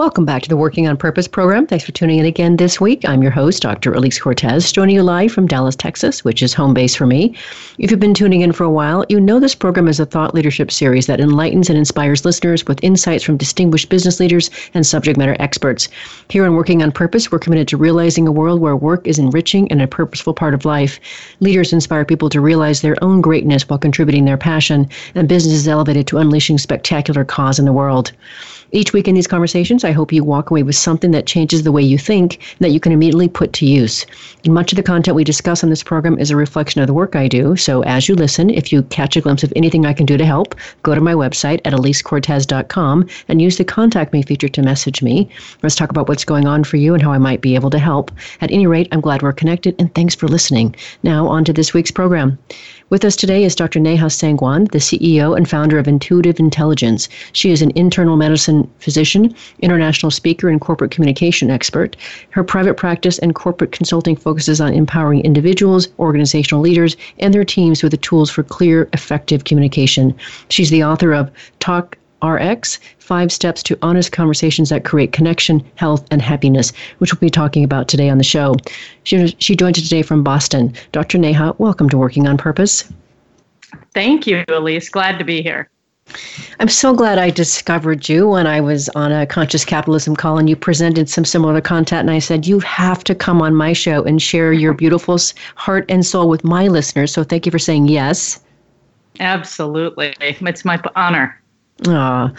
Welcome back to the Working on Purpose program. Thanks for tuning in again this week. I'm your host, Dr. Elise Cortes, joining you live from Dallas, Texas, which is home base for me. If you've been tuning in for a while, you know this program is a thought leadership series that enlightens and inspires listeners with insights from distinguished business leaders and subject matter experts. Here on Working on Purpose, we're committed to realizing a world where work is enriching and a purposeful part of life. Leaders inspire people to realize their own greatness while contributing their passion, and business is elevated to unleashing spectacular cause in the world. Each week in these conversations, I hope you walk away with something that changes the way you think that you can immediately put to use. Much of the content we discuss on this program is a reflection of the work I do. So as you listen, if you catch a glimpse of anything I can do to help, go to my website at elisecortes.com and use the contact me feature to message me. Let's talk about what's going on for you and how I might be able to help. At any rate, I'm glad we're connected and thanks for listening. Now, on to this week's program. With us today is Dr. Neha Sangwan, the CEO and founder of Intuitive Intelligence. She is an internal medicine physician, international speaker, and corporate communication expert. Her private practice and corporate consulting focuses on empowering individuals, organizational leaders, and their teams with the tools for clear, effective communication. She's the author of Talk RX Five Steps to Honest Conversations That Create Connection, Health, and Happiness, which we'll be talking about today on the show. She, she joins us today from Boston. Dr. Neha, welcome to Working on Purpose. Thank you, Elise. Glad to be here. I'm so glad I discovered you when I was on a conscious capitalism call and you presented some similar content. And I said, You have to come on my show and share your beautiful heart and soul with my listeners. So thank you for saying yes. Absolutely. It's my honor. Oh,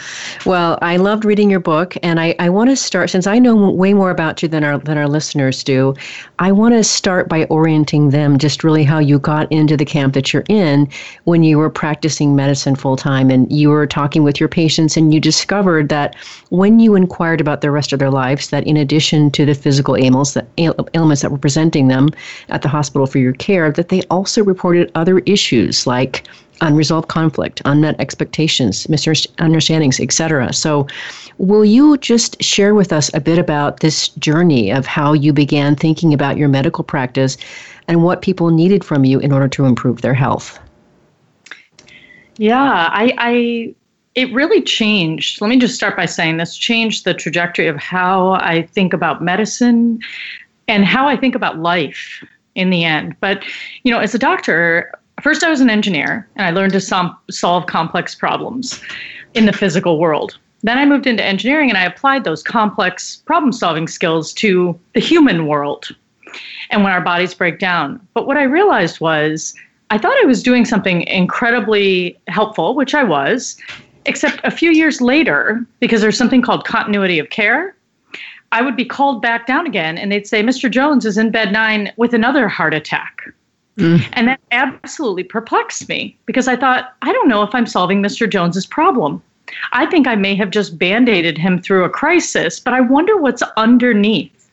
well, I loved reading your book, and I, I want to start since I know way more about you than our than our listeners do. I want to start by orienting them just really how you got into the camp that you're in when you were practicing medicine full time, and you were talking with your patients, and you discovered that when you inquired about the rest of their lives, that in addition to the physical ailments that ailments that were presenting them at the hospital for your care, that they also reported other issues like unresolved conflict, unmet expectations, misunderstandings, etc. So, will you just share with us a bit about this journey of how you began thinking about your medical practice and what people needed from you in order to improve their health? Yeah, I, I it really changed. Let me just start by saying this changed the trajectory of how I think about medicine and how I think about life in the end. But, you know, as a doctor, first I was an engineer and I learned to som- solve complex problems in the physical world. Then I moved into engineering and I applied those complex problem solving skills to the human world and when our bodies break down. But what I realized was I thought I was doing something incredibly helpful, which I was, except a few years later, because there's something called continuity of care, I would be called back down again and they'd say, Mr. Jones is in bed nine with another heart attack. Mm. And that absolutely perplexed me because I thought, I don't know if I'm solving Mr. Jones's problem. I think I may have just band aided him through a crisis, but I wonder what's underneath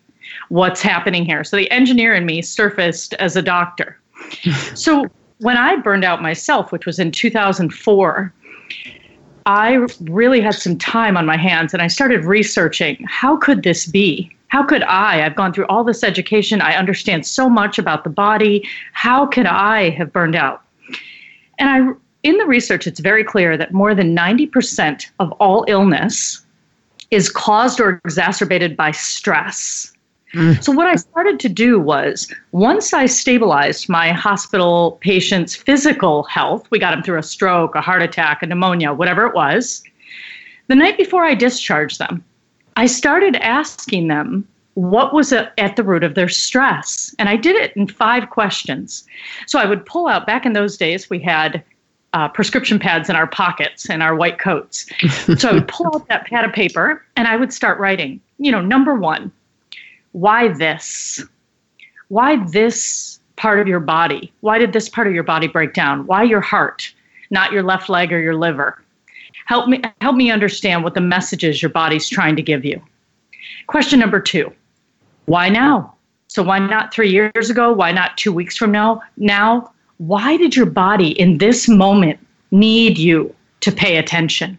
what's happening here. So the engineer in me surfaced as a doctor. so when I burned out myself, which was in 2004, I really had some time on my hands and I started researching how could this be? How could I? I've gone through all this education. I understand so much about the body. How could I have burned out? And I, in the research, it's very clear that more than 90% of all illness is caused or exacerbated by stress. Mm. So, what I started to do was once I stabilized my hospital patients' physical health, we got them through a stroke, a heart attack, a pneumonia, whatever it was. The night before I discharged them, I started asking them what was at the root of their stress. And I did it in five questions. So I would pull out, back in those days, we had uh, prescription pads in our pockets and our white coats. so I would pull out that pad of paper and I would start writing, you know, number one, why this? why this part of your body? Why did this part of your body break down? Why your heart, not your left leg or your liver? Help me help me understand what the message is your body's trying to give you. Question number 2. Why now? So why not 3 years ago? Why not 2 weeks from now? Now, why did your body in this moment need you to pay attention?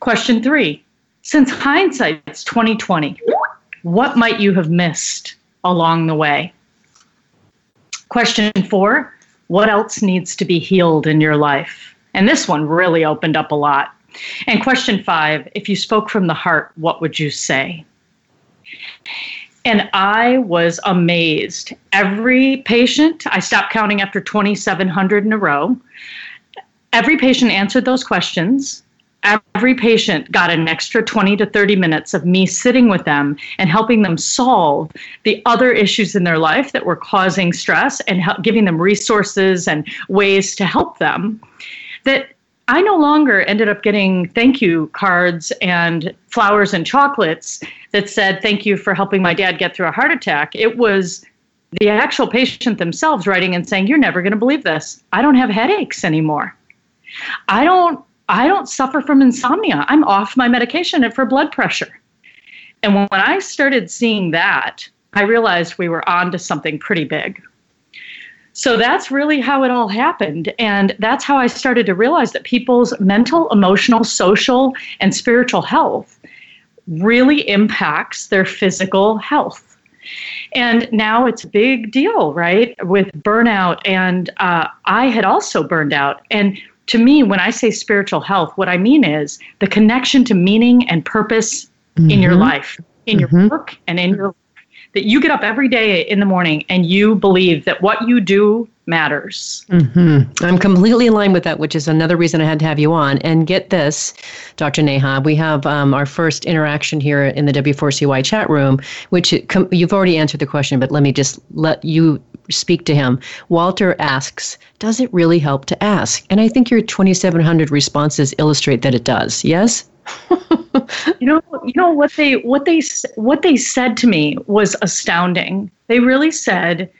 Question 3. Since hindsight's 2020, what might you have missed along the way? Question four What else needs to be healed in your life? And this one really opened up a lot. And question five If you spoke from the heart, what would you say? And I was amazed. Every patient, I stopped counting after 2,700 in a row. Every patient answered those questions every patient got an extra 20 to 30 minutes of me sitting with them and helping them solve the other issues in their life that were causing stress and giving them resources and ways to help them that I no longer ended up getting thank you cards and flowers and chocolates that said thank you for helping my dad get through a heart attack it was the actual patient themselves writing and saying you're never going to believe this I don't have headaches anymore I don't I don't suffer from insomnia. I'm off my medication for blood pressure. And when I started seeing that, I realized we were on to something pretty big. So that's really how it all happened. And that's how I started to realize that people's mental, emotional, social, and spiritual health really impacts their physical health. And now it's a big deal, right? With burnout. And uh, I had also burned out. And to me, when I say spiritual health, what I mean is the connection to meaning and purpose mm-hmm. in your mm-hmm. life, in mm-hmm. your work, and in your that you get up every day in the morning and you believe that what you do matters. Mm-hmm. I'm completely line with that, which is another reason I had to have you on. And get this, Dr. Neha, we have um, our first interaction here in the W4CY chat room, which com- you've already answered the question, but let me just let you speak to him. Walter asks, Does it really help to ask? And I think your 2,700 responses illustrate that it does. Yes? you know, you know what they what they what they said to me was astounding. They really said,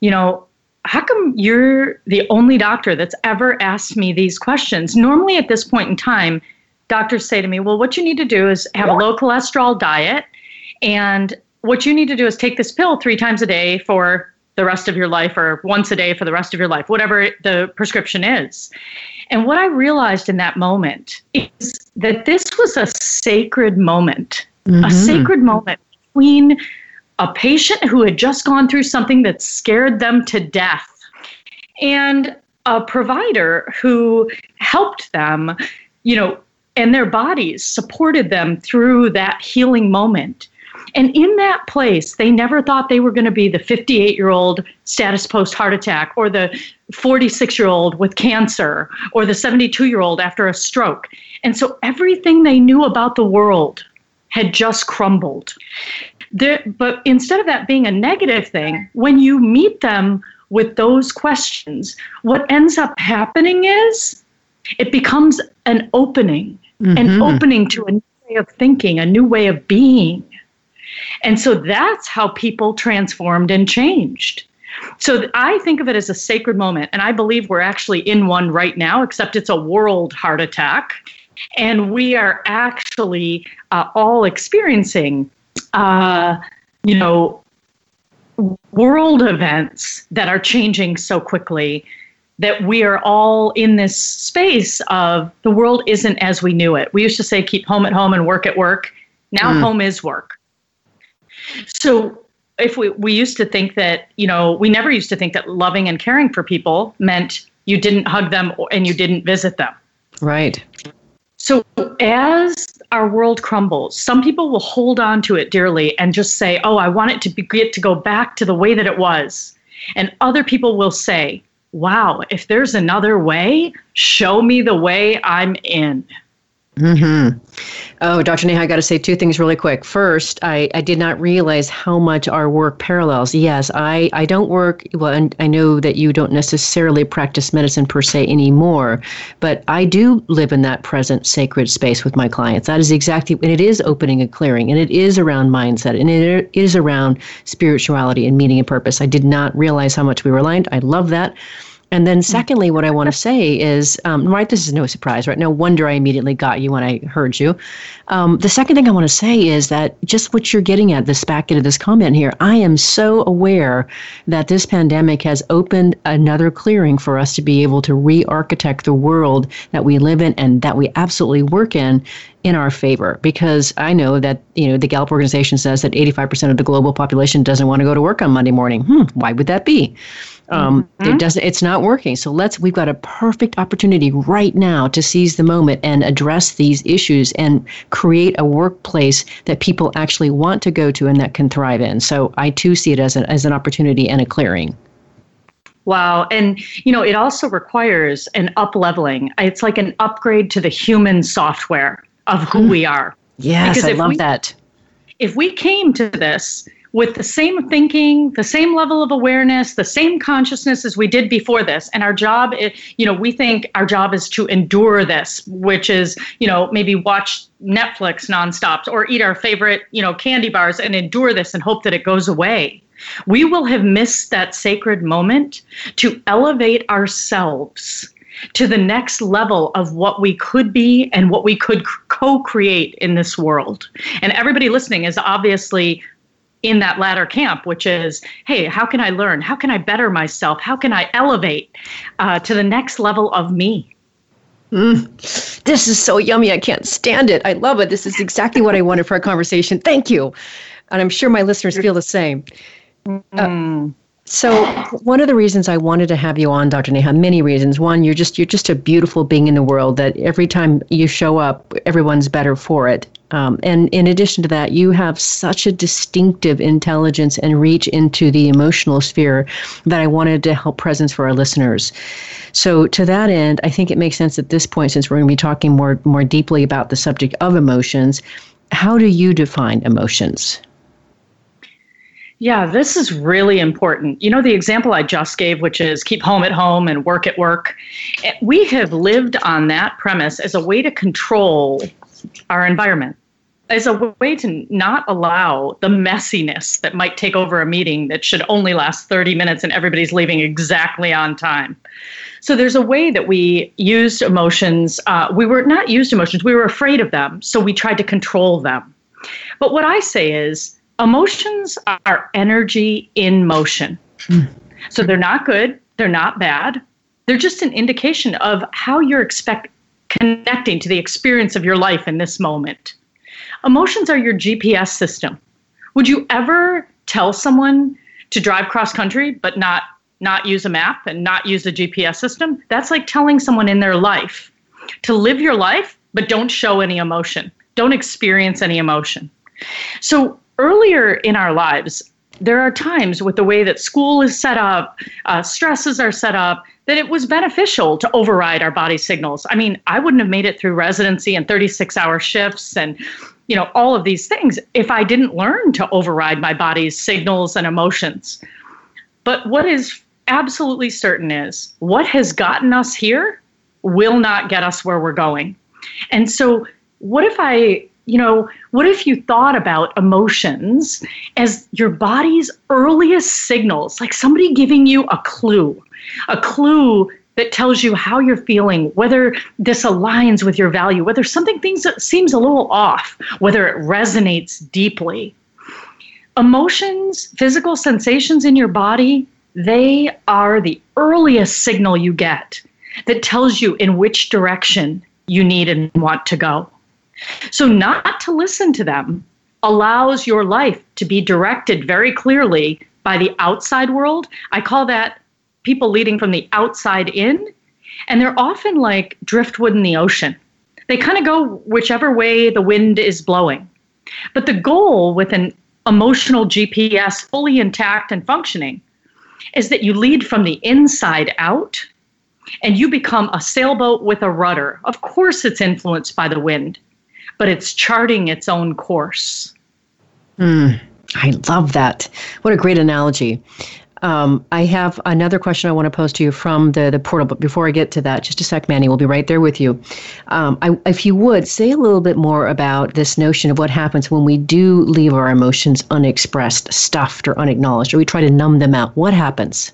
you know, how come you're the only doctor that's ever asked me these questions? Normally, at this point in time, doctors say to me, well, what you need to do is have a low cholesterol diet, and what you need to do is take this pill three times a day for the rest of your life or once a day for the rest of your life, whatever the prescription is. And what I realized in that moment is that this was a sacred moment, mm-hmm. a sacred moment between a patient who had just gone through something that scared them to death and a provider who helped them, you know, and their bodies supported them through that healing moment. And in that place, they never thought they were going to be the 58 year old status post heart attack or the 46 year old with cancer or the 72 year old after a stroke. And so everything they knew about the world had just crumbled. There, but instead of that being a negative thing, when you meet them with those questions, what ends up happening is it becomes an opening, mm-hmm. an opening to a new way of thinking, a new way of being. And so that's how people transformed and changed. So I think of it as a sacred moment. And I believe we're actually in one right now, except it's a world heart attack. And we are actually uh, all experiencing, uh, you know, world events that are changing so quickly that we are all in this space of the world isn't as we knew it. We used to say keep home at home and work at work. Now mm. home is work. So if we we used to think that you know we never used to think that loving and caring for people meant you didn't hug them and you didn't visit them. Right. So as our world crumbles, some people will hold on to it dearly and just say, "Oh, I want it to be, get to go back to the way that it was." And other people will say, "Wow, if there's another way, show me the way I'm in." Mm-hmm. Oh, Dr. Neha, I got to say two things really quick. First, I, I did not realize how much our work parallels. Yes, I, I don't work, well, I know that you don't necessarily practice medicine per se anymore, but I do live in that present sacred space with my clients. That is exactly, and it is opening and clearing, and it is around mindset, and it is around spirituality and meaning and purpose. I did not realize how much we were aligned. I love that. And then, secondly, what I want to say is, um, right, this is no surprise, right? No wonder I immediately got you when I heard you. Um, the second thing I want to say is that just what you're getting at, this back into this comment here, I am so aware that this pandemic has opened another clearing for us to be able to re architect the world that we live in and that we absolutely work in in our favor because I know that you know the Gallup organization says that 85% of the global population doesn't want to go to work on Monday morning. Hmm, why would that be? Um, mm-hmm. It doesn't. It's not working. So let's. We've got a perfect opportunity right now to seize the moment and address these issues and create a workplace that people actually want to go to and that can thrive in. So I too see it as an as an opportunity and a clearing. Wow. And, you know, it also requires an up leveling. It's like an upgrade to the human software of who mm. we are. Yes, because I love we, that. If we came to this with the same thinking, the same level of awareness, the same consciousness as we did before this. And our job, is, you know, we think our job is to endure this, which is, you know, maybe watch Netflix nonstop or eat our favorite, you know, candy bars and endure this and hope that it goes away. We will have missed that sacred moment to elevate ourselves to the next level of what we could be and what we could co create in this world. And everybody listening is obviously in that latter camp, which is, hey, how can I learn? How can I better myself? How can I elevate uh, to the next level of me? Mm, this is so yummy. I can't stand it. I love it. This is exactly what I wanted for our conversation. Thank you. And I'm sure my listeners feel the same. Uh, so one of the reasons I wanted to have you on, Dr. Neha, many reasons. One, you're just you're just a beautiful being in the world that every time you show up, everyone's better for it. Um, and in addition to that, you have such a distinctive intelligence and reach into the emotional sphere that I wanted to help presence for our listeners. So to that end, I think it makes sense at this point, since we're going to be talking more more deeply about the subject of emotions. How do you define emotions? Yeah, this is really important. You know, the example I just gave, which is keep home at home and work at work, eh, we have lived on that premise as a way to control our environment, as a way to not allow the messiness that might take over a meeting that should only last 30 minutes and everybody's leaving exactly on time. So there's a way that we used emotions. Uh, we were not used emotions, we were afraid of them. So we tried to control them. But what I say is, emotions are energy in motion. Mm. So they're not good, they're not bad. They're just an indication of how you're expect connecting to the experience of your life in this moment. Emotions are your GPS system. Would you ever tell someone to drive cross country but not not use a map and not use a GPS system? That's like telling someone in their life to live your life but don't show any emotion. Don't experience any emotion. So earlier in our lives, there are times with the way that school is set up, uh, stresses are set up, that it was beneficial to override our body signals. I mean, I wouldn't have made it through residency and 36 hour shifts and you know all of these things if I didn't learn to override my body's signals and emotions. But what is absolutely certain is what has gotten us here will not get us where we're going. And so what if I you know, what if you thought about emotions as your body's earliest signals, like somebody giving you a clue, a clue that tells you how you're feeling, whether this aligns with your value, whether something things seems a little off, whether it resonates deeply. Emotions, physical sensations in your body, they are the earliest signal you get that tells you in which direction you need and want to go. So, not to listen to them allows your life to be directed very clearly by the outside world. I call that people leading from the outside in. And they're often like driftwood in the ocean. They kind of go whichever way the wind is blowing. But the goal with an emotional GPS fully intact and functioning is that you lead from the inside out and you become a sailboat with a rudder. Of course, it's influenced by the wind, but it's charting its own course. Mm, I love that. What a great analogy. Um, I have another question I want to pose to you from the, the portal, but before I get to that, just a sec, Manny, we'll be right there with you. Um, I, if you would, say a little bit more about this notion of what happens when we do leave our emotions unexpressed, stuffed, or unacknowledged, or we try to numb them out. What happens?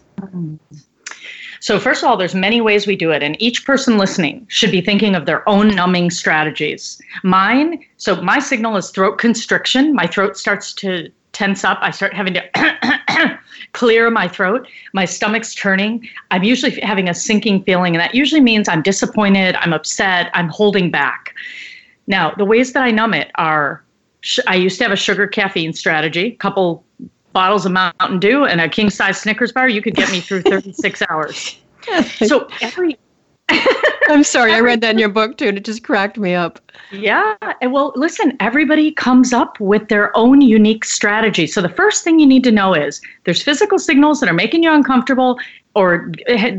So, first of all, there's many ways we do it, and each person listening should be thinking of their own numbing strategies. Mine, so my signal is throat constriction. My throat starts to tense up. I start having to clear my throat. My stomach's turning. I'm usually having a sinking feeling, and that usually means I'm disappointed, I'm upset, I'm holding back. Now, the ways that I numb it are I used to have a sugar caffeine strategy, couple bottles of Mountain Dew and a king size Snickers bar. You could get me through 36 hours. So every I'm sorry, I read that in your book too, and it just cracked me up. Yeah. Well, listen, everybody comes up with their own unique strategy. So the first thing you need to know is there's physical signals that are making you uncomfortable or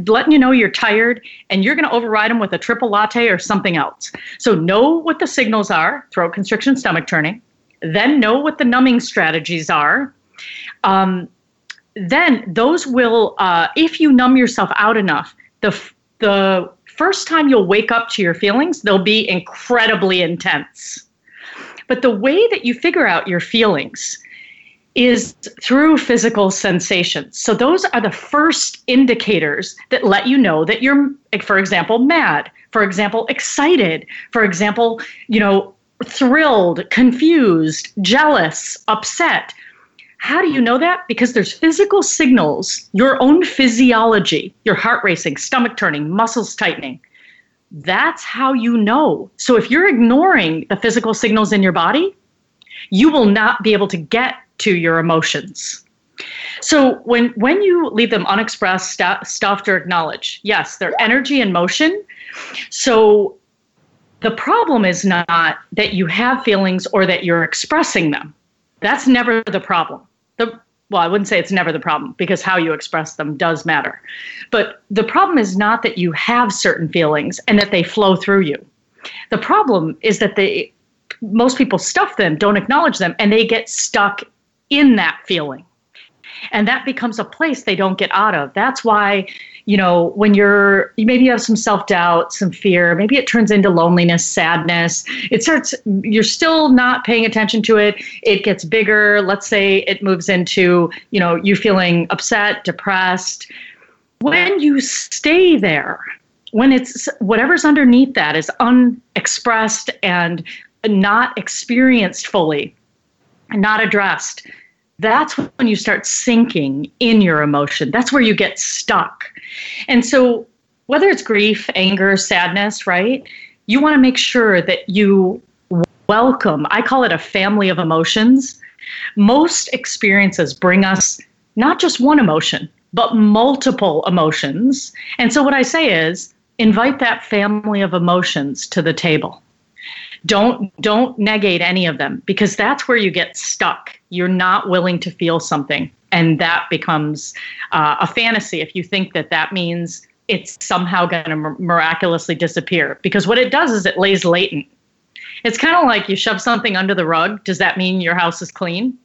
letting you know you're tired, and you're going to override them with a triple latte or something else. So know what the signals are throat constriction, stomach turning. Then know what the numbing strategies are. Um, then those will, uh, if you numb yourself out enough, the the first time you'll wake up to your feelings, they'll be incredibly intense. But the way that you figure out your feelings is through physical sensations. So those are the first indicators that let you know that you're for example mad, for example excited, for example, you know, thrilled, confused, jealous, upset. How do you know that? Because there's physical signals, your own physiology, your heart racing, stomach turning, muscles tightening. That's how you know. So if you're ignoring the physical signals in your body, you will not be able to get to your emotions. So when when you leave them unexpressed, st- stuffed, or acknowledged, yes, they're energy and motion. So the problem is not that you have feelings or that you're expressing them. That's never the problem the well, I wouldn't say it's never the problem because how you express them does matter. But the problem is not that you have certain feelings and that they flow through you. The problem is that they most people stuff them, don't acknowledge them, and they get stuck in that feeling. And that becomes a place they don't get out of. That's why you know, when you're maybe you have some self doubt, some fear, maybe it turns into loneliness, sadness. It starts, you're still not paying attention to it. It gets bigger. Let's say it moves into, you know, you feeling upset, depressed. When you stay there, when it's whatever's underneath that is unexpressed and not experienced fully, not addressed, that's when you start sinking in your emotion. That's where you get stuck. And so, whether it's grief, anger, sadness, right? You want to make sure that you welcome, I call it a family of emotions. Most experiences bring us not just one emotion, but multiple emotions. And so, what I say is invite that family of emotions to the table don't don't negate any of them because that's where you get stuck you're not willing to feel something. And that becomes uh, a fantasy if you think that that means it's somehow going to miraculously disappear. Because what it does is it lays latent. It's kind of like you shove something under the rug. Does that mean your house is clean?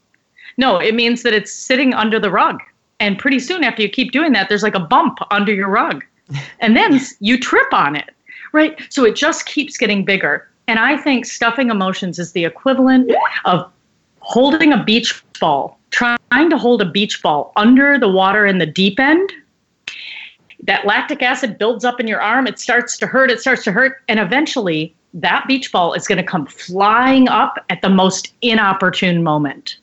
No it means that it's sitting under the rug. And pretty soon after you keep doing that there's like a bump under your rug. And then you trip on it right? So it just keeps getting bigger. And I think stuffing emotions is the equivalent of holding a beach ball, trying to hold a beach ball under the water in the deep end. That lactic acid builds up in your arm, it starts to hurt, it starts to hurt, and eventually that beach ball is going to come flying up at the most inopportune moment.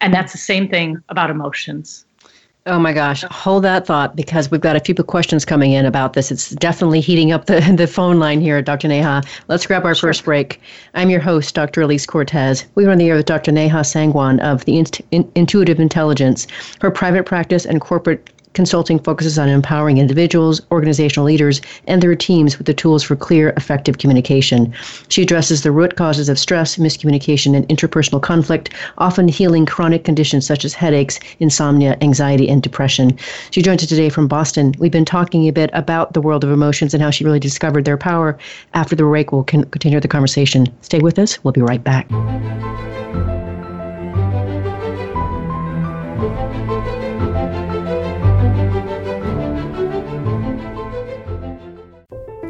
And that's the same thing about emotions. Oh my gosh, hold that thought because we've got a few questions coming in about this. It's definitely heating up the, the phone line here, Dr. Neha. Let's grab our sure. first break. I'm your host, Dr. Elise Cortes. We're on the air with Dr. Neha Sangwan of the in- Intuitive Intelligence. Her private practice and corporate Consulting focuses on empowering individuals, organizational leaders, and their teams with the tools for clear, effective communication. She addresses the root causes of stress, miscommunication, and interpersonal conflict, often healing chronic conditions such as headaches, insomnia, anxiety, and depression. She joins us today from Boston. We've been talking a bit about the world of emotions and how she really discovered their power. After the break, we'll continue the conversation. Stay with us. We'll be right back.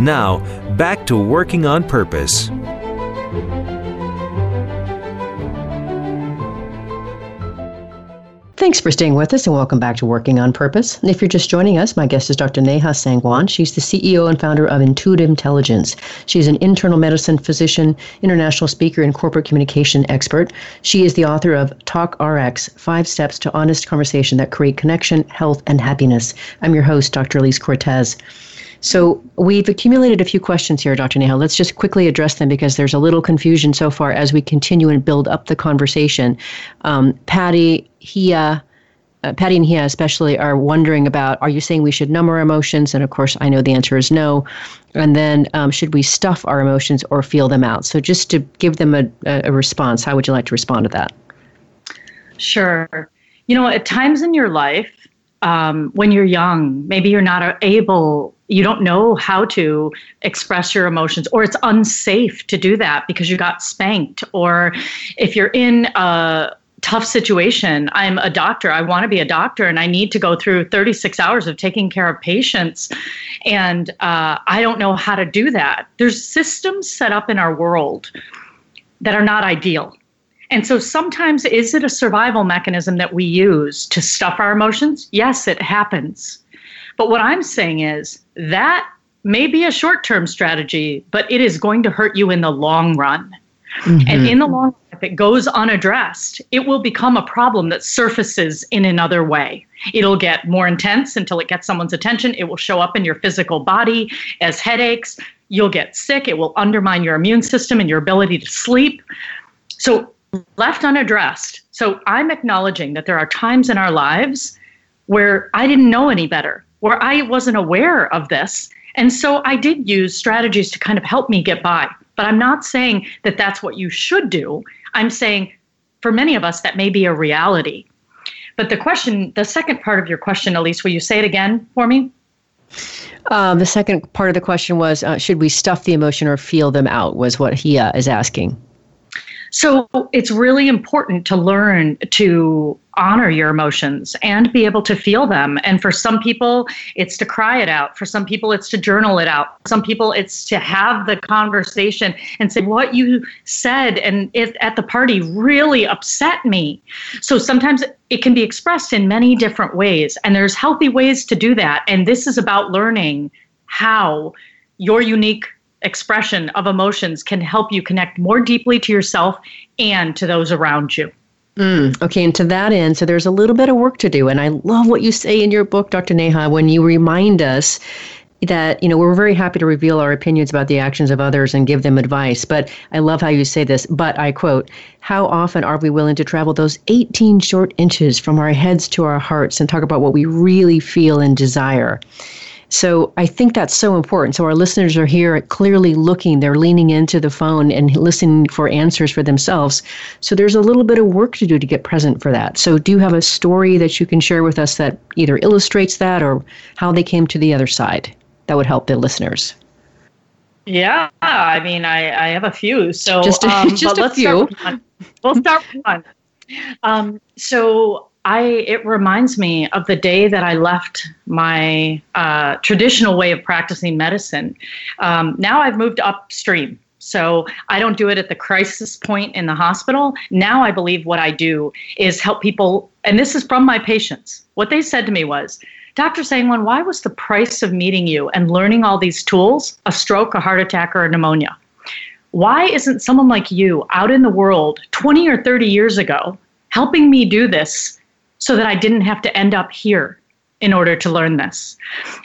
Now, back to working on purpose. Thanks for staying with us and welcome back to Working on Purpose. If you're just joining us, my guest is Dr. Neha Sangwan. She's the CEO and founder of Intuitive Intelligence. She's an internal medicine physician, international speaker, and corporate communication expert. She is the author of Talk RX Five Steps to Honest Conversation That Create Connection, Health, and Happiness. I'm your host, Dr. Elise Cortes. So we've accumulated a few questions here, Dr. Neha. Let's just quickly address them because there's a little confusion so far as we continue and build up the conversation. Um, Patty, Hia, uh, Patty and Hia especially are wondering about are you saying we should numb our emotions? And of course, I know the answer is no. And then um, should we stuff our emotions or feel them out? So just to give them a, a response, how would you like to respond to that? Sure. You know, at times in your life, um, when you're young, maybe you're not able you don't know how to express your emotions or it's unsafe to do that because you got spanked or if you're in a tough situation i'm a doctor i want to be a doctor and i need to go through 36 hours of taking care of patients and uh, i don't know how to do that. There's systems set up in our world that are not ideal. And so sometimes is it a survival mechanism that we use to stuff our emotions? Yes it happens but what I'm saying is that may be a short term strategy, but it is going to hurt you in the long run. Mm-hmm. And in the long run, if it goes unaddressed, it will become a problem that surfaces in another way. It'll get more intense until it gets someone's attention. It will show up in your physical body as headaches. You'll get sick. It will undermine your immune system and your ability to sleep. So, left unaddressed. So, I'm acknowledging that there are times in our lives where I didn't know any better where I wasn't aware of this. And so I did use strategies to kind of help me get by. But I'm not saying that that's what you should do. I'm saying for many of us, that may be a reality. But the question, the second part of your question, Elise, will you say it again for me? Uh, the second part of the question was uh, should we stuff the emotion or feel them out, was what he uh, is asking. So it's really important to learn to honor your emotions and be able to feel them. And for some people, it's to cry it out. For some people, it's to journal it out. Some people, it's to have the conversation and say, What you said and it, at the party really upset me. So sometimes it can be expressed in many different ways. And there's healthy ways to do that. And this is about learning how your unique expression of emotions can help you connect more deeply to yourself and to those around you. Mm, okay, and to that end, so there's a little bit of work to do. And I love what you say in your book, Dr. Neha, when you remind us that you know we're very happy to reveal our opinions about the actions of others and give them advice but i love how you say this but i quote how often are we willing to travel those 18 short inches from our heads to our hearts and talk about what we really feel and desire so I think that's so important. So our listeners are here clearly looking, they're leaning into the phone and listening for answers for themselves. So there's a little bit of work to do to get present for that. So do you have a story that you can share with us that either illustrates that or how they came to the other side? That would help the listeners. Yeah, I mean, I, I have a few. So just a, um, just a few. We'll start with one. Um, so I it reminds me of the day that I left my uh, traditional way of practicing medicine. Um, now I've moved upstream. So I don't do it at the crisis point in the hospital. Now I believe what I do is help people, and this is from my patients. What they said to me was, Dr. Sangwan, why was the price of meeting you and learning all these tools a stroke, a heart attack, or a pneumonia? Why isn't someone like you out in the world 20 or 30 years ago helping me do this so that I didn't have to end up here in order to learn this.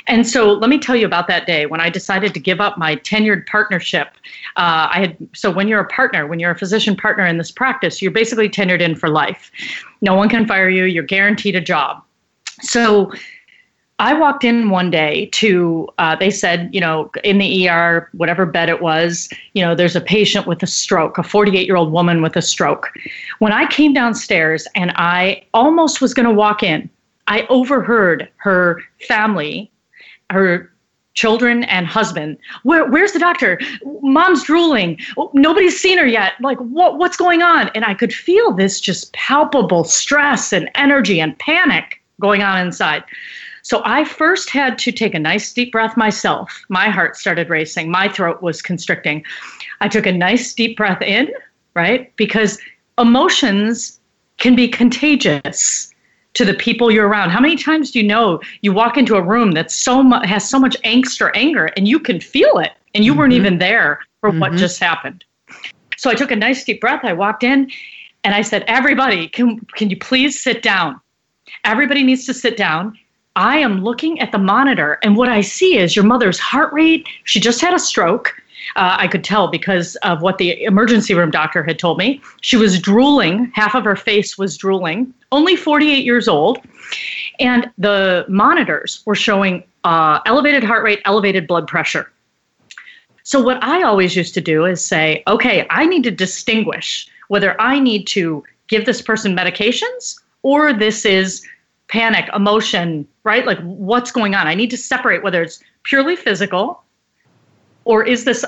And so let me tell you about that day when I decided to give up my tenured partnership. Uh, I had so when you're a partner, when you're a physician partner in this practice, you're basically tenured in for life. No one can fire you. You're guaranteed a job. So I walked in one day to, uh, they said, you know, in the ER, whatever bed it was, you know, there's a patient with a stroke, a 48 year old woman with a stroke. When I came downstairs and I almost was going to walk in, I overheard her family, her children and husband. Where, where's the doctor? Mom's drooling. Nobody's seen her yet. Like, what, what's going on? And I could feel this just palpable stress and energy and panic going on inside. So I first had to take a nice deep breath myself. My heart started racing, my throat was constricting. I took a nice deep breath in, right? Because emotions can be contagious to the people you're around. How many times do you know you walk into a room that so much has so much angst or anger and you can feel it and you mm-hmm. weren't even there for mm-hmm. what just happened. So I took a nice deep breath. I walked in and I said, "Everybody, can can you please sit down?" Everybody needs to sit down I am looking at the monitor, and what I see is your mother's heart rate. She just had a stroke. Uh, I could tell because of what the emergency room doctor had told me. She was drooling, half of her face was drooling, only 48 years old. And the monitors were showing uh, elevated heart rate, elevated blood pressure. So, what I always used to do is say, okay, I need to distinguish whether I need to give this person medications or this is panic, emotion, right? Like what's going on? I need to separate whether it's purely physical or is this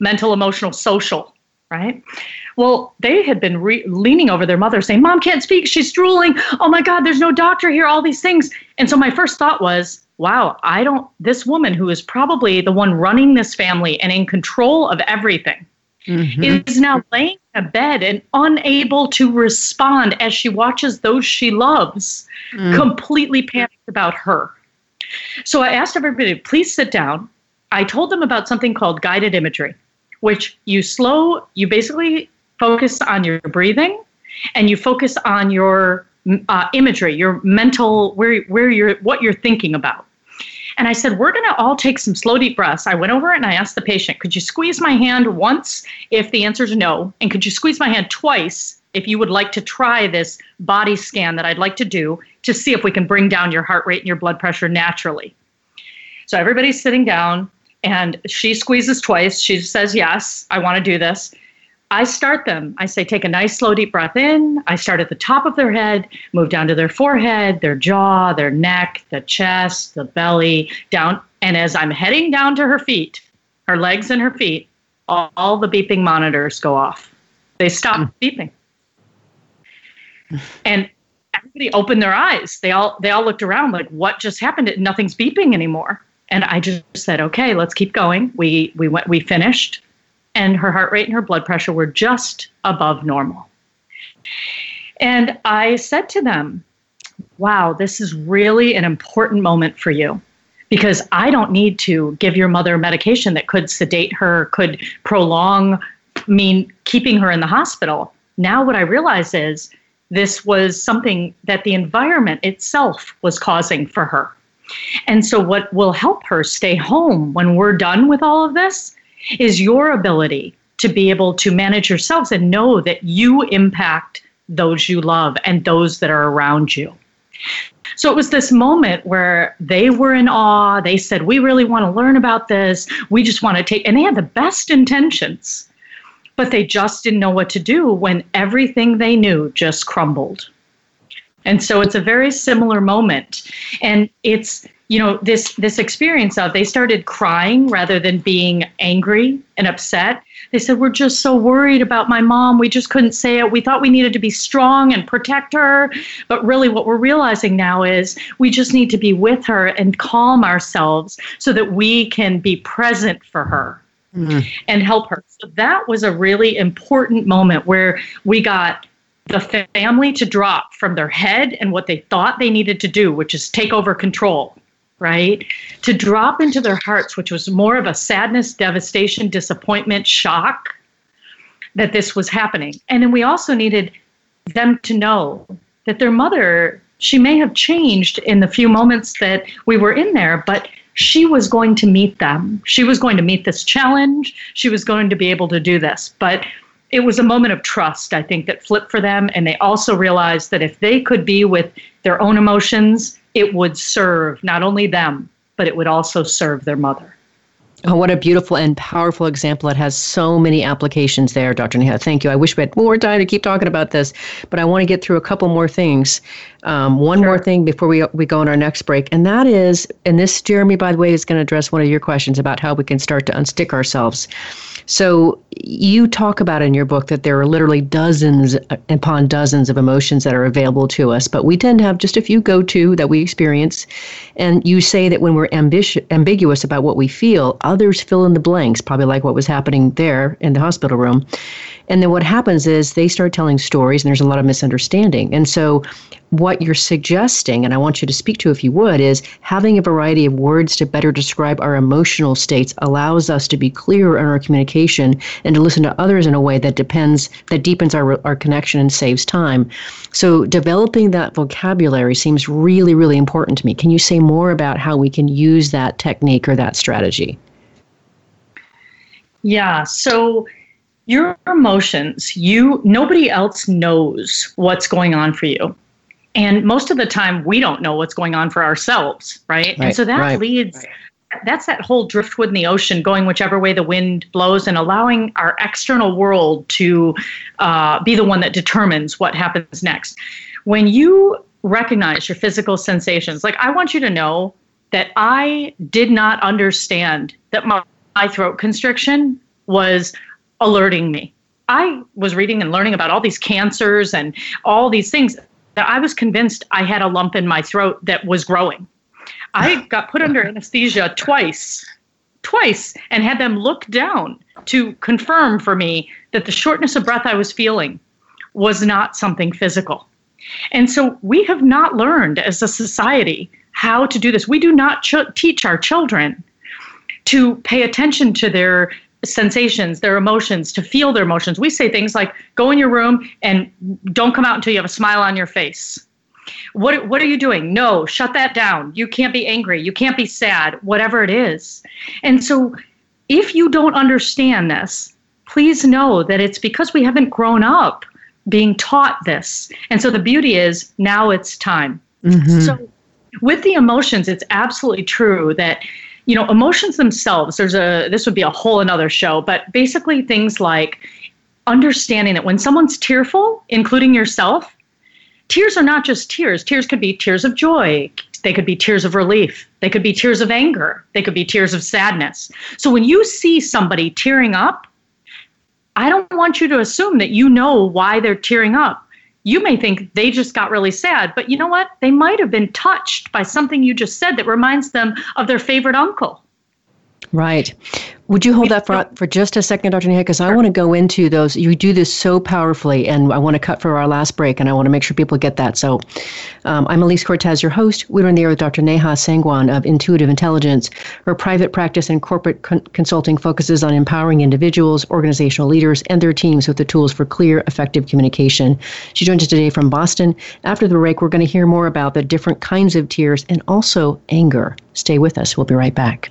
mental, emotional, social, right? Well, they had been re- leaning over their mother saying, Mom can't speak. She's drooling. Oh my God, there's no doctor here, all these things. And so my first thought was, wow, I don't, this woman who is probably the one running this family and in control of everything mm-hmm. is now laying in a bed and unable to respond as she watches those she loves mm. completely panicked about her. So I asked everybody, please sit down. I told them about something called guided imagery, which you slow, you basically focus on your breathing and you focus on your uh, imagery, your mental, where, where you're, what you're thinking about. And I said, We're going to all take some slow, deep breaths. I went over it and I asked the patient, Could you squeeze my hand once if the answer is no? And could you squeeze my hand twice if you would like to try this body scan that I'd like to do to see if we can bring down your heart rate and your blood pressure naturally? So everybody's sitting down and she squeezes twice. She says, Yes, I want to do this. I start them. I say, take a nice, slow, deep breath in. I start at the top of their head, move down to their forehead, their jaw, their neck, the chest, the belly, down. And as I'm heading down to her feet, her legs and her feet, all, all the beeping monitors go off. They stop mm. beeping. And everybody opened their eyes. They all they all looked around like, what just happened? Nothing's beeping anymore. And I just said, okay, let's keep going. We we went we finished and her heart rate and her blood pressure were just above normal. And I said to them, Wow, this is really an important moment for you because I don't need to give your mother medication that could sedate her, could prolong, mean keeping her in the hospital. Now, what I realize is this was something that the environment itself was causing for her. And so, what will help her stay home when we're done with all of this is your ability to be able to manage yourselves and know that you impact those you love and those that are around you. So it was this moment where they were in awe. They said, We really want to learn about this. We just want to take, and they had the best intentions, but they just didn't know what to do when everything they knew just crumbled. And so it's a very similar moment. And it's you know this this experience of they started crying rather than being angry and upset. They said we're just so worried about my mom. We just couldn't say it. We thought we needed to be strong and protect her. But really what we're realizing now is we just need to be with her and calm ourselves so that we can be present for her mm. and help her. So that was a really important moment where we got the family to drop from their head and what they thought they needed to do, which is take over control, right? To drop into their hearts, which was more of a sadness, devastation, disappointment, shock that this was happening. And then we also needed them to know that their mother, she may have changed in the few moments that we were in there, but she was going to meet them. She was going to meet this challenge. She was going to be able to do this. But it was a moment of trust, I think, that flipped for them. And they also realized that if they could be with their own emotions it would serve not only them, but it would also serve their mother. Oh, what a beautiful and powerful example. It has so many applications there, Dr. Neha. Thank you. I wish we had more time to keep talking about this, but I want to get through a couple more things. Um, one sure. more thing before we, we go on our next break, and that is, and this, Jeremy, by the way, is going to address one of your questions about how we can start to unstick ourselves. So you talk about in your book that there are literally dozens upon dozens of emotions that are available to us, but we tend to have just a few go to that we experience. And you say that when we're ambiguous about what we feel, others fill in the blanks, probably like what was happening there in the hospital room. And then what happens is they start telling stories, and there's a lot of misunderstanding. And so, what you're suggesting, and I want you to speak to if you would, is having a variety of words to better describe our emotional states allows us to be clearer in our communication and to listen to others in a way that depends, that deepens our, our connection and saves time. So, developing that vocabulary seems really, really important to me. Can you say more about how we can use that technique or that strategy? Yeah. So, your emotions you nobody else knows what's going on for you and most of the time we don't know what's going on for ourselves right, right and so that right. leads that's that whole driftwood in the ocean going whichever way the wind blows and allowing our external world to uh, be the one that determines what happens next when you recognize your physical sensations like i want you to know that i did not understand that my, my throat constriction was alerting me. I was reading and learning about all these cancers and all these things that I was convinced I had a lump in my throat that was growing. I got put under anesthesia twice, twice, and had them look down to confirm for me that the shortness of breath I was feeling was not something physical. And so we have not learned as a society how to do this. We do not ch- teach our children to pay attention to their sensations, their emotions, to feel their emotions. We say things like, go in your room and don't come out until you have a smile on your face. What, what are you doing? No, shut that down. You can't be angry. You can't be sad, whatever it is. And so, if you don't understand this, please know that it's because we haven't grown up being taught this. And so, the beauty is now it's time. Mm-hmm. So, with the emotions, it's absolutely true that you know emotions themselves there's a this would be a whole another show but basically things like understanding that when someone's tearful including yourself tears are not just tears. Tears could be tears of joy. They could be tears of relief. They could be tears of anger. They could be tears of sadness. So when you see somebody tearing up i don't want you to assume that you know why they're tearing up you may think they just got really sad, but you know what? They might have been touched by something you just said that reminds them of their favorite uncle. Right. Would you hold that for, for just a second, Dr. Neha? Because I want to go into those. You do this so powerfully, and I want to cut for our last break, and I want to make sure people get that. So um, I'm Elise Cortes, your host. We're in the air with Dr. Neha Sangwan of Intuitive Intelligence. Her private practice and corporate con- consulting focuses on empowering individuals, organizational leaders, and their teams with the tools for clear, effective communication. She joins us today from Boston. After the break, we're going to hear more about the different kinds of tears and also anger. Stay with us. We'll be right back.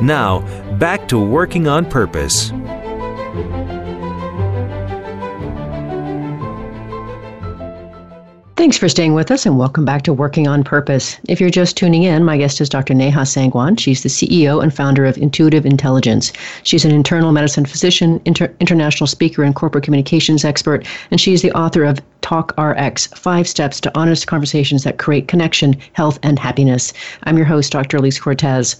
Now, back to working on purpose. Thanks for staying with us and welcome back to Working on Purpose. If you're just tuning in, my guest is Dr. Neha Sangwan. She's the CEO and founder of Intuitive Intelligence. She's an internal medicine physician, inter- international speaker, and corporate communications expert, and she's the author of Talk RX Five Steps to Honest Conversations That Create Connection, Health, and Happiness. I'm your host, Dr. Elise Cortes.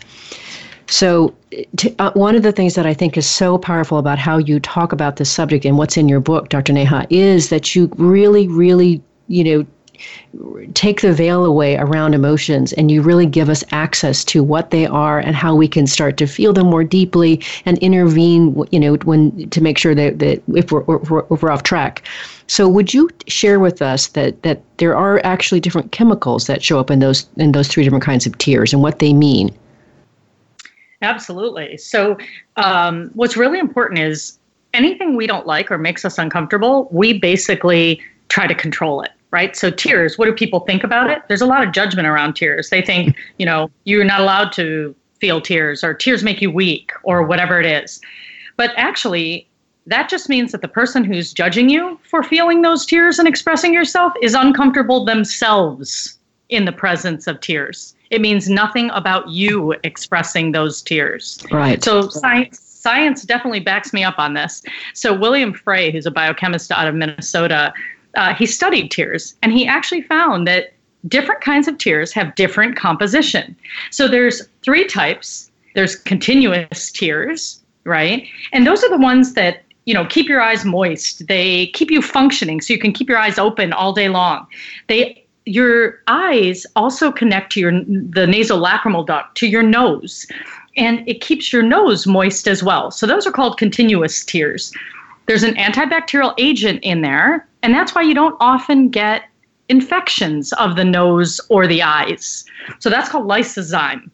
So, to, uh, one of the things that I think is so powerful about how you talk about this subject and what's in your book, Dr. Neha, is that you really, really, you know, take the veil away around emotions and you really give us access to what they are and how we can start to feel them more deeply and intervene you know when to make sure that, that if we're, we're, if we're off track so would you share with us that that there are actually different chemicals that show up in those in those three different kinds of tears and what they mean Absolutely. So, um, what's really important is anything we don't like or makes us uncomfortable, we basically try to control it, right? So, tears, what do people think about it? There's a lot of judgment around tears. They think, you know, you're not allowed to feel tears or tears make you weak or whatever it is. But actually, that just means that the person who's judging you for feeling those tears and expressing yourself is uncomfortable themselves in the presence of tears. It means nothing about you expressing those tears. Right. So science science definitely backs me up on this. So William Frey, who's a biochemist out of Minnesota, uh, he studied tears and he actually found that different kinds of tears have different composition. So there's three types. There's continuous tears, right? And those are the ones that you know keep your eyes moist they keep you functioning so you can keep your eyes open all day long they your eyes also connect to your the nasal nasolacrimal duct to your nose. And it keeps your nose moist as well. So those are called continuous tears. There's an antibacterial agent in there and that's why you don't often get infections of the nose or the eyes. So that's called lysozyme.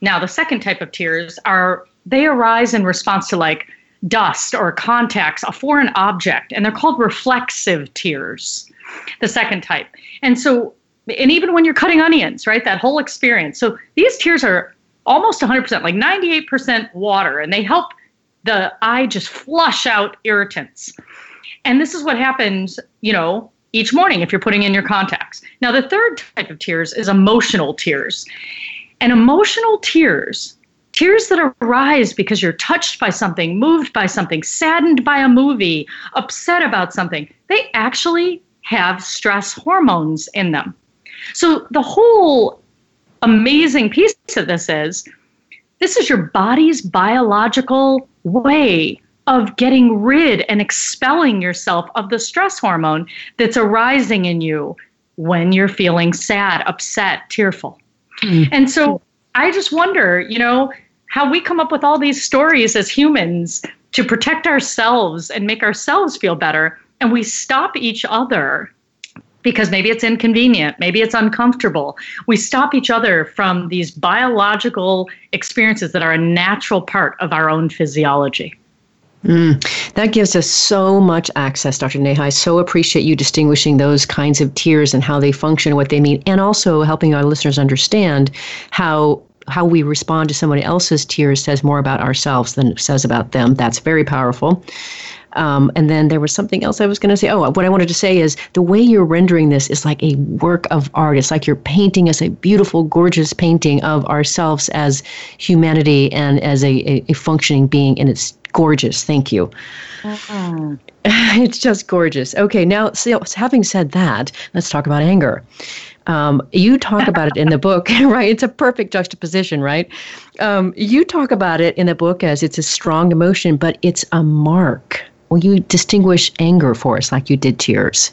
Now the second type of tears are they arise in response to like dust or contacts a foreign object and they're called reflexive tears the second type. And so, and even when you're cutting onions, right, that whole experience. So these tears are almost 100%, like 98% water, and they help the eye just flush out irritants. And this is what happens, you know, each morning if you're putting in your contacts. Now, the third type of tears is emotional tears. And emotional tears, tears that arise because you're touched by something, moved by something, saddened by a movie, upset about something, they actually have stress hormones in them. So the whole amazing piece of this is this is your body's biological way of getting rid and expelling yourself of the stress hormone that's arising in you when you're feeling sad, upset, tearful. Mm. And so I just wonder, you know, how we come up with all these stories as humans to protect ourselves and make ourselves feel better and we stop each other because maybe it's inconvenient, maybe it's uncomfortable. We stop each other from these biological experiences that are a natural part of our own physiology. Mm, that gives us so much access, Dr. Neha. I so appreciate you distinguishing those kinds of tears and how they function, what they mean, and also helping our listeners understand how how we respond to somebody else's tears says more about ourselves than it says about them. That's very powerful. Um, and then there was something else I was going to say. Oh, what I wanted to say is the way you're rendering this is like a work of art. It's like you're painting us a beautiful, gorgeous painting of ourselves as humanity and as a, a, a functioning being, and it's gorgeous. Thank you. Mm-hmm. it's just gorgeous. Okay, now, so having said that, let's talk about anger. Um, you talk about it in the book, right? It's a perfect juxtaposition, right? Um, you talk about it in the book as it's a strong emotion, but it's a mark. Will you distinguish anger for us like you did tears?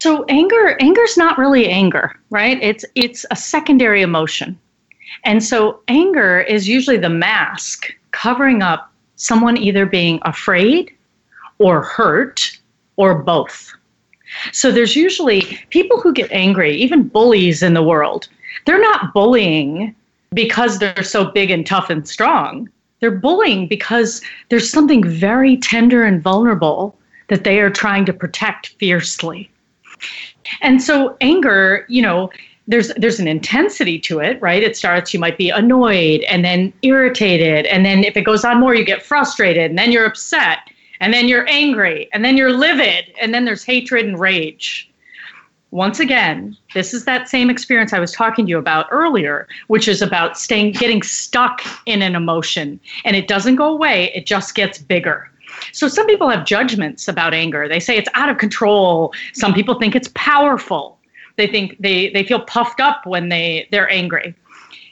So anger, anger's not really anger, right? It's it's a secondary emotion. And so anger is usually the mask covering up someone either being afraid or hurt or both. So there's usually people who get angry, even bullies in the world. They're not bullying because they're so big and tough and strong. They're bullying because there's something very tender and vulnerable that they are trying to protect fiercely. And so anger, you know, there's there's an intensity to it, right? It starts you might be annoyed and then irritated and then if it goes on more you get frustrated and then you're upset and then you're angry, and then you're livid, and then there's hatred and rage. Once again, this is that same experience I was talking to you about earlier, which is about staying getting stuck in an emotion and it doesn't go away, it just gets bigger. So some people have judgments about anger. They say it's out of control. Some people think it's powerful. They think they they feel puffed up when they they're angry.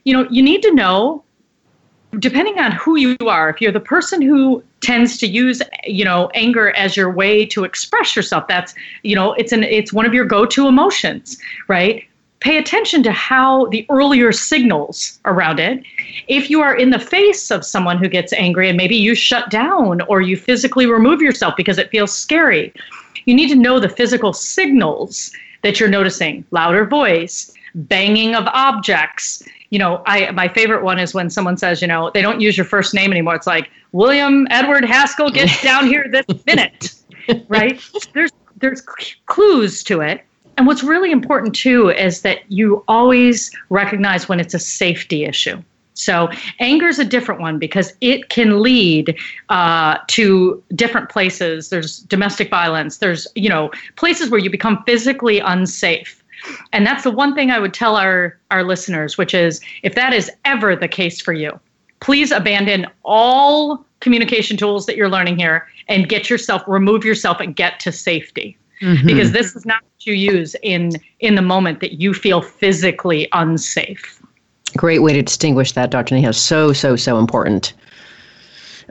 You know, you need to know depending on who you are, if you're the person who tends to use, you know, anger as your way to express yourself, that's, you know, it's an it's one of your go-to emotions, right? Pay attention to how the earlier signals around it. If you are in the face of someone who gets angry and maybe you shut down or you physically remove yourself because it feels scary, you need to know the physical signals that you're noticing louder voice, banging of objects, you know, I my favorite one is when someone says, you know, they don't use your first name anymore. It's like William Edward Haskell gets down here this minute, right? There's there's clues to it. And what's really important too is that you always recognize when it's a safety issue. So anger is a different one because it can lead uh, to different places. There's domestic violence. There's you know places where you become physically unsafe. And that's the one thing I would tell our, our listeners, which is if that is ever the case for you, please abandon all communication tools that you're learning here and get yourself, remove yourself and get to safety. Mm-hmm. Because this is not what you use in in the moment that you feel physically unsafe. Great way to distinguish that, Dr. Neha. So, so, so important.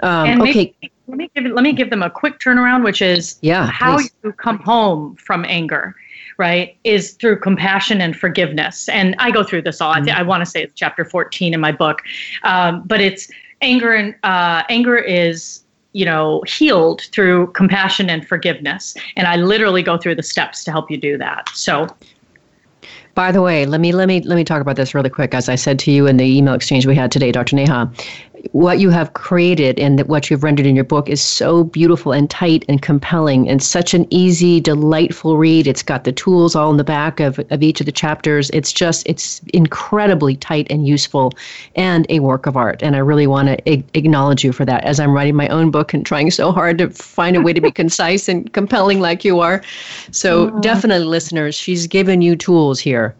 Um, okay. Maybe, let me give let me give them a quick turnaround, which is yeah, how please. you come home from anger right, is through compassion and forgiveness. And I go through this all. Mm-hmm. I, th- I want to say it's chapter 14 in my book, um, but it's anger and uh, anger is you know healed through compassion and forgiveness and i literally go through the steps to help you do that so by the way, let me let me let me talk about this really quick. As I said to you in the email exchange we had today, Dr. Neha, what you have created and what you've rendered in your book is so beautiful and tight and compelling and such an easy, delightful read. It's got the tools all in the back of, of each of the chapters. It's just, it's incredibly tight and useful and a work of art. And I really want to ag- acknowledge you for that as I'm writing my own book and trying so hard to find a way to be concise and compelling like you are. So, definitely, listeners, she's given you tools here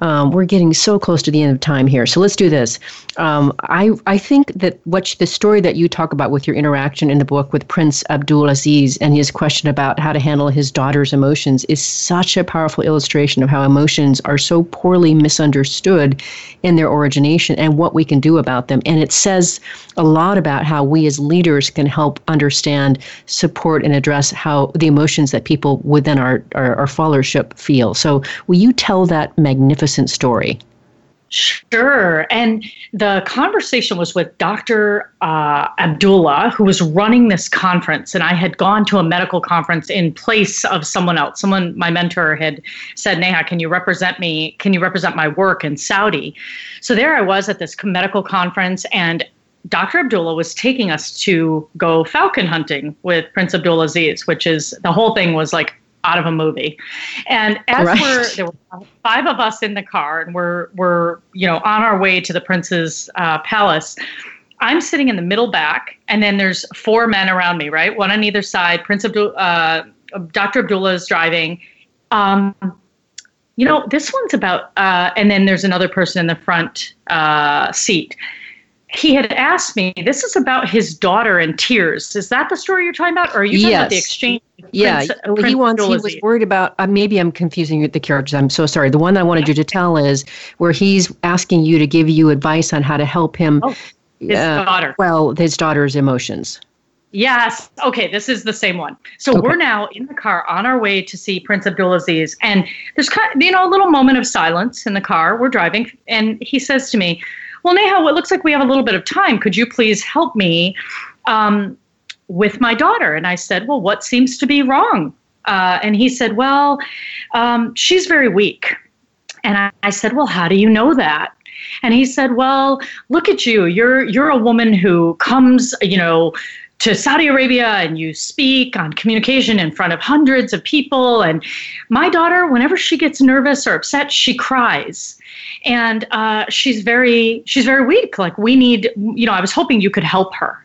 um, we're getting so close to the end of time here. So let's do this. Um, I, I think that what the story that you talk about with your interaction in the book with Prince Abdul Aziz and his question about how to handle his daughter's emotions is such a powerful illustration of how emotions are so poorly misunderstood in their origination and what we can do about them. And it says a lot about how we as leaders can help understand, support, and address how the emotions that people within our, our, our followership feel. So will you tell that magnificent story. Sure. And the conversation was with Dr. Uh, Abdullah, who was running this conference. And I had gone to a medical conference in place of someone else. Someone, my mentor, had said, Neha, can you represent me? Can you represent my work in Saudi? So there I was at this medical conference, and Dr. Abdullah was taking us to go falcon hunting with Prince Abdul Aziz, which is the whole thing was like out of a movie. And as right. we're there were five of us in the car, and we're we're you know on our way to the prince's uh, palace. I'm sitting in the middle back, and then there's four men around me, right? One on either side. Prince Abdul, uh, Dr. Abdullah is driving. Um, you know, this one's about, uh, and then there's another person in the front uh, seat. He had asked me, this is about his daughter in tears. Is that the story you're talking about? Or are you talking yes. about the exchange? Yeah, Prince, he Prince wants. He was worried about. Uh, maybe I'm confusing the characters. I'm so sorry. The one I wanted you to tell is where he's asking you to give you advice on how to help him. Oh, his uh, daughter. Well, his daughter's emotions. Yes. Okay, this is the same one. So Okay. we're now in the car on our way to see Prince Abdulaziz, and there's kind of, you know a little moment of silence in the car. We're driving, and he says to me, "Well, Neha, it looks like we have a little bit of time. Could you please help me um, with my daughter?" And I said, "Well, what seems to be wrong?" Uh, and he said, "Well, um, she's very weak." And I, I said, "Well, how do you know that?" And he said, "Well, look at you. You're you're a woman who comes, you know, to Saudi Arabia and you speak on communication in front of hundreds of people. And my daughter, whenever she gets nervous or upset, she cries." And uh, she's very she's very weak. Like we need, you know, I was hoping you could help her.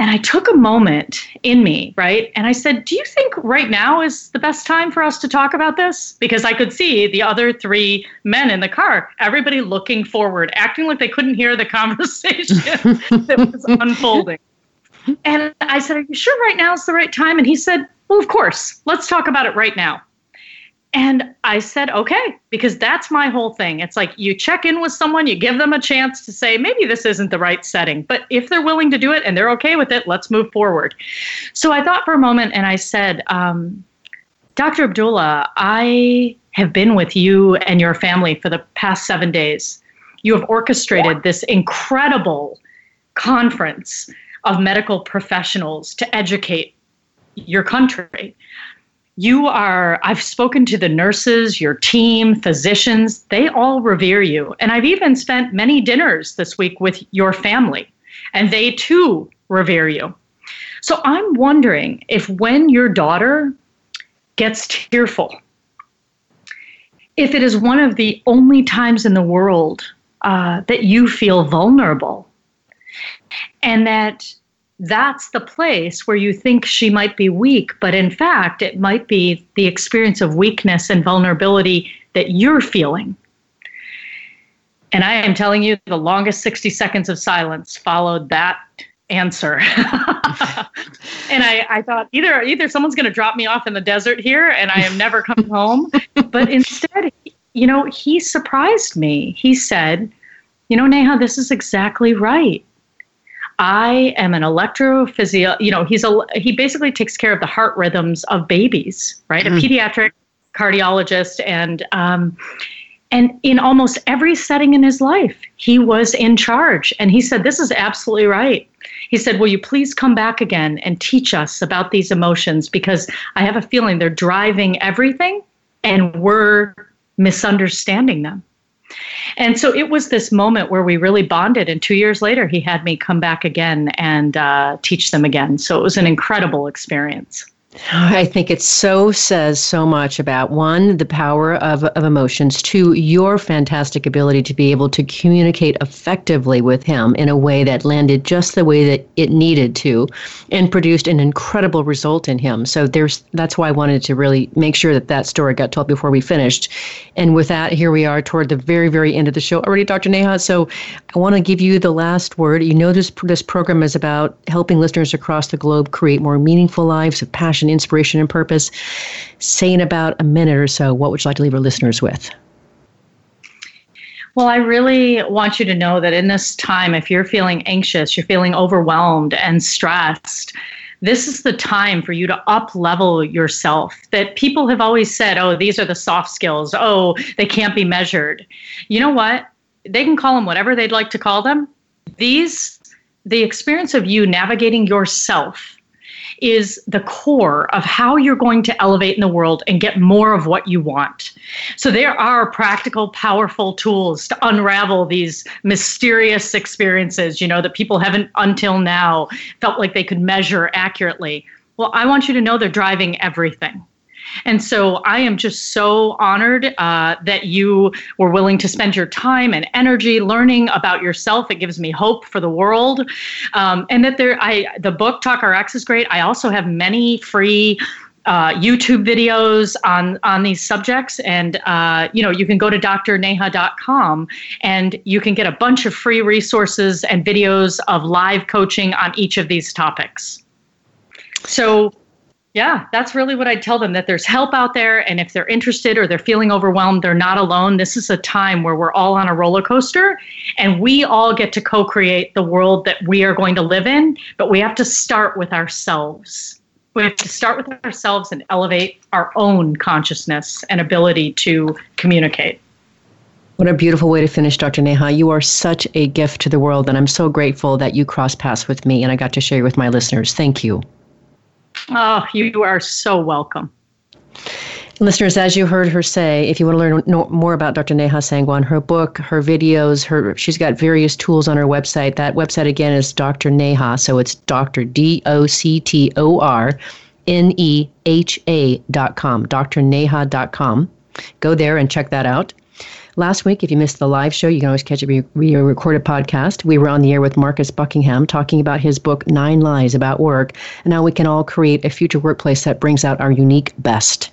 And I took a moment in me, right? And I said, Do you think right now is the best time for us to talk about this? Because I could see the other three men in the car, everybody looking forward, acting like they couldn't hear the conversation that was unfolding. And I said, Are you sure right now is the right time? And he said, Well, of course, let's talk about it right now. And I said, okay, because that's my whole thing. It's like you check in with someone, you give them a chance to say, maybe this isn't the right setting. But if they're willing to do it and they're okay with it, let's move forward. So I thought for a moment and I said, um, Dr. Abdullah, I have been with you and your family for the past seven days. You have orchestrated this incredible conference of medical professionals to educate your country. You are i've spoken to the nurses your team physicians they all revere you. And i've even spent many dinners this week with your family and they too revere you. So i'm wondering if when your daughter gets tearful if it is one of the only times in the world uh, that you feel vulnerable and that that's the place where you think she might be weak, but in fact, it might be the experience of weakness and vulnerability that you're feeling. And I am telling you, the longest 60 seconds of silence followed that answer. and I, I thought either either someone's going to drop me off in the desert here and I am never coming home. But instead, you know, he surprised me. He said, you know, Neha, this is exactly right. I am an electrophysio. You know, he's a he basically takes care of the heart rhythms of babies, right? Mhm. A pediatric cardiologist, and um, and in almost every setting in his life, he was in charge. And he said, "This is absolutely right." He said, "Will you please come back again and teach us about these emotions? Because I have a feeling they're driving everything, and we're misunderstanding them." And so it was this moment where we really bonded. And two years later, he had me come back again and uh, teach them again. So it was an incredible experience. I think it so says so much about one, the power of, of emotions, two, your fantastic ability to be able to communicate effectively with him in a way that landed just the way that it needed to and produced an incredible result in him. So there's that's why I wanted to really make sure that that story got told before we finished. And with that, here we are toward the very, very end of the show already, Dr. Neha. So I want to give you the last word. You know this this program is about helping listeners across the globe create more meaningful lives of passion, inspiration, and purpose. Say in about a minute or so, what would you like to leave our listeners with? Well, I really want you to know that in this time, if you're feeling anxious, you're feeling overwhelmed and stressed, this is the time for you to up level yourself. That people have always said, oh, these are the soft skills. Oh, they can't be measured. You know what? They can call them whatever they'd like to call them. These, the experience of you navigating yourself is the core of how you're going to elevate in the world and get more of what you want. So there are practical, powerful tools to unravel these mysterious experiences, you know, that people haven't until now felt like they could measure accurately. Well, I want you to know they're driving everything. And so I am just so honored uh, that you were willing to spend your time and energy learning about yourself. It gives me hope for the world. Um, and that there, I the book Talk RX is great. I also have many free uh, YouTube videos on on these subjects, and uh, you know you can go to drneha.com and you can get a bunch of free resources and videos of live coaching on each of these topics. So yeah, that's really what I tell them that there's help out there. And if they're interested or they're feeling overwhelmed, they're not alone. This is a time where we're all on a roller coaster and we all get to co create the world that we are going to live in. But we have to start with ourselves. We have to start with ourselves and elevate our own consciousness and ability to communicate. What a beautiful way to finish, Dr. Neha. You are such a gift to the world, and I'm so grateful that you crossed paths with me and I got to share with my listeners. Thank you. Oh, you are so welcome. Listeners, as you heard her say, if you want to learn more about Dr. Neha Sangwan, her book, her videos, her she's got various tools on her website. That website again is Dr. Neha, so it's Dr. D O C T O R N E H A dot com, drneha.com. Go there and check that out. Last week, if you missed the live show, you can always catch a re- recorded podcast. We were on the air with Marcus Buckingham talking about his book, Nine Lies About Work, and how we can all create a future workplace that brings out our unique best.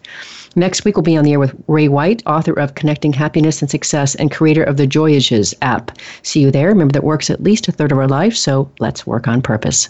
Next week, we'll be on the air with Ray White, author of Connecting Happiness and Success and creator of the Joyages app. See you there. Remember that work's at least a third of our life, so let's work on purpose.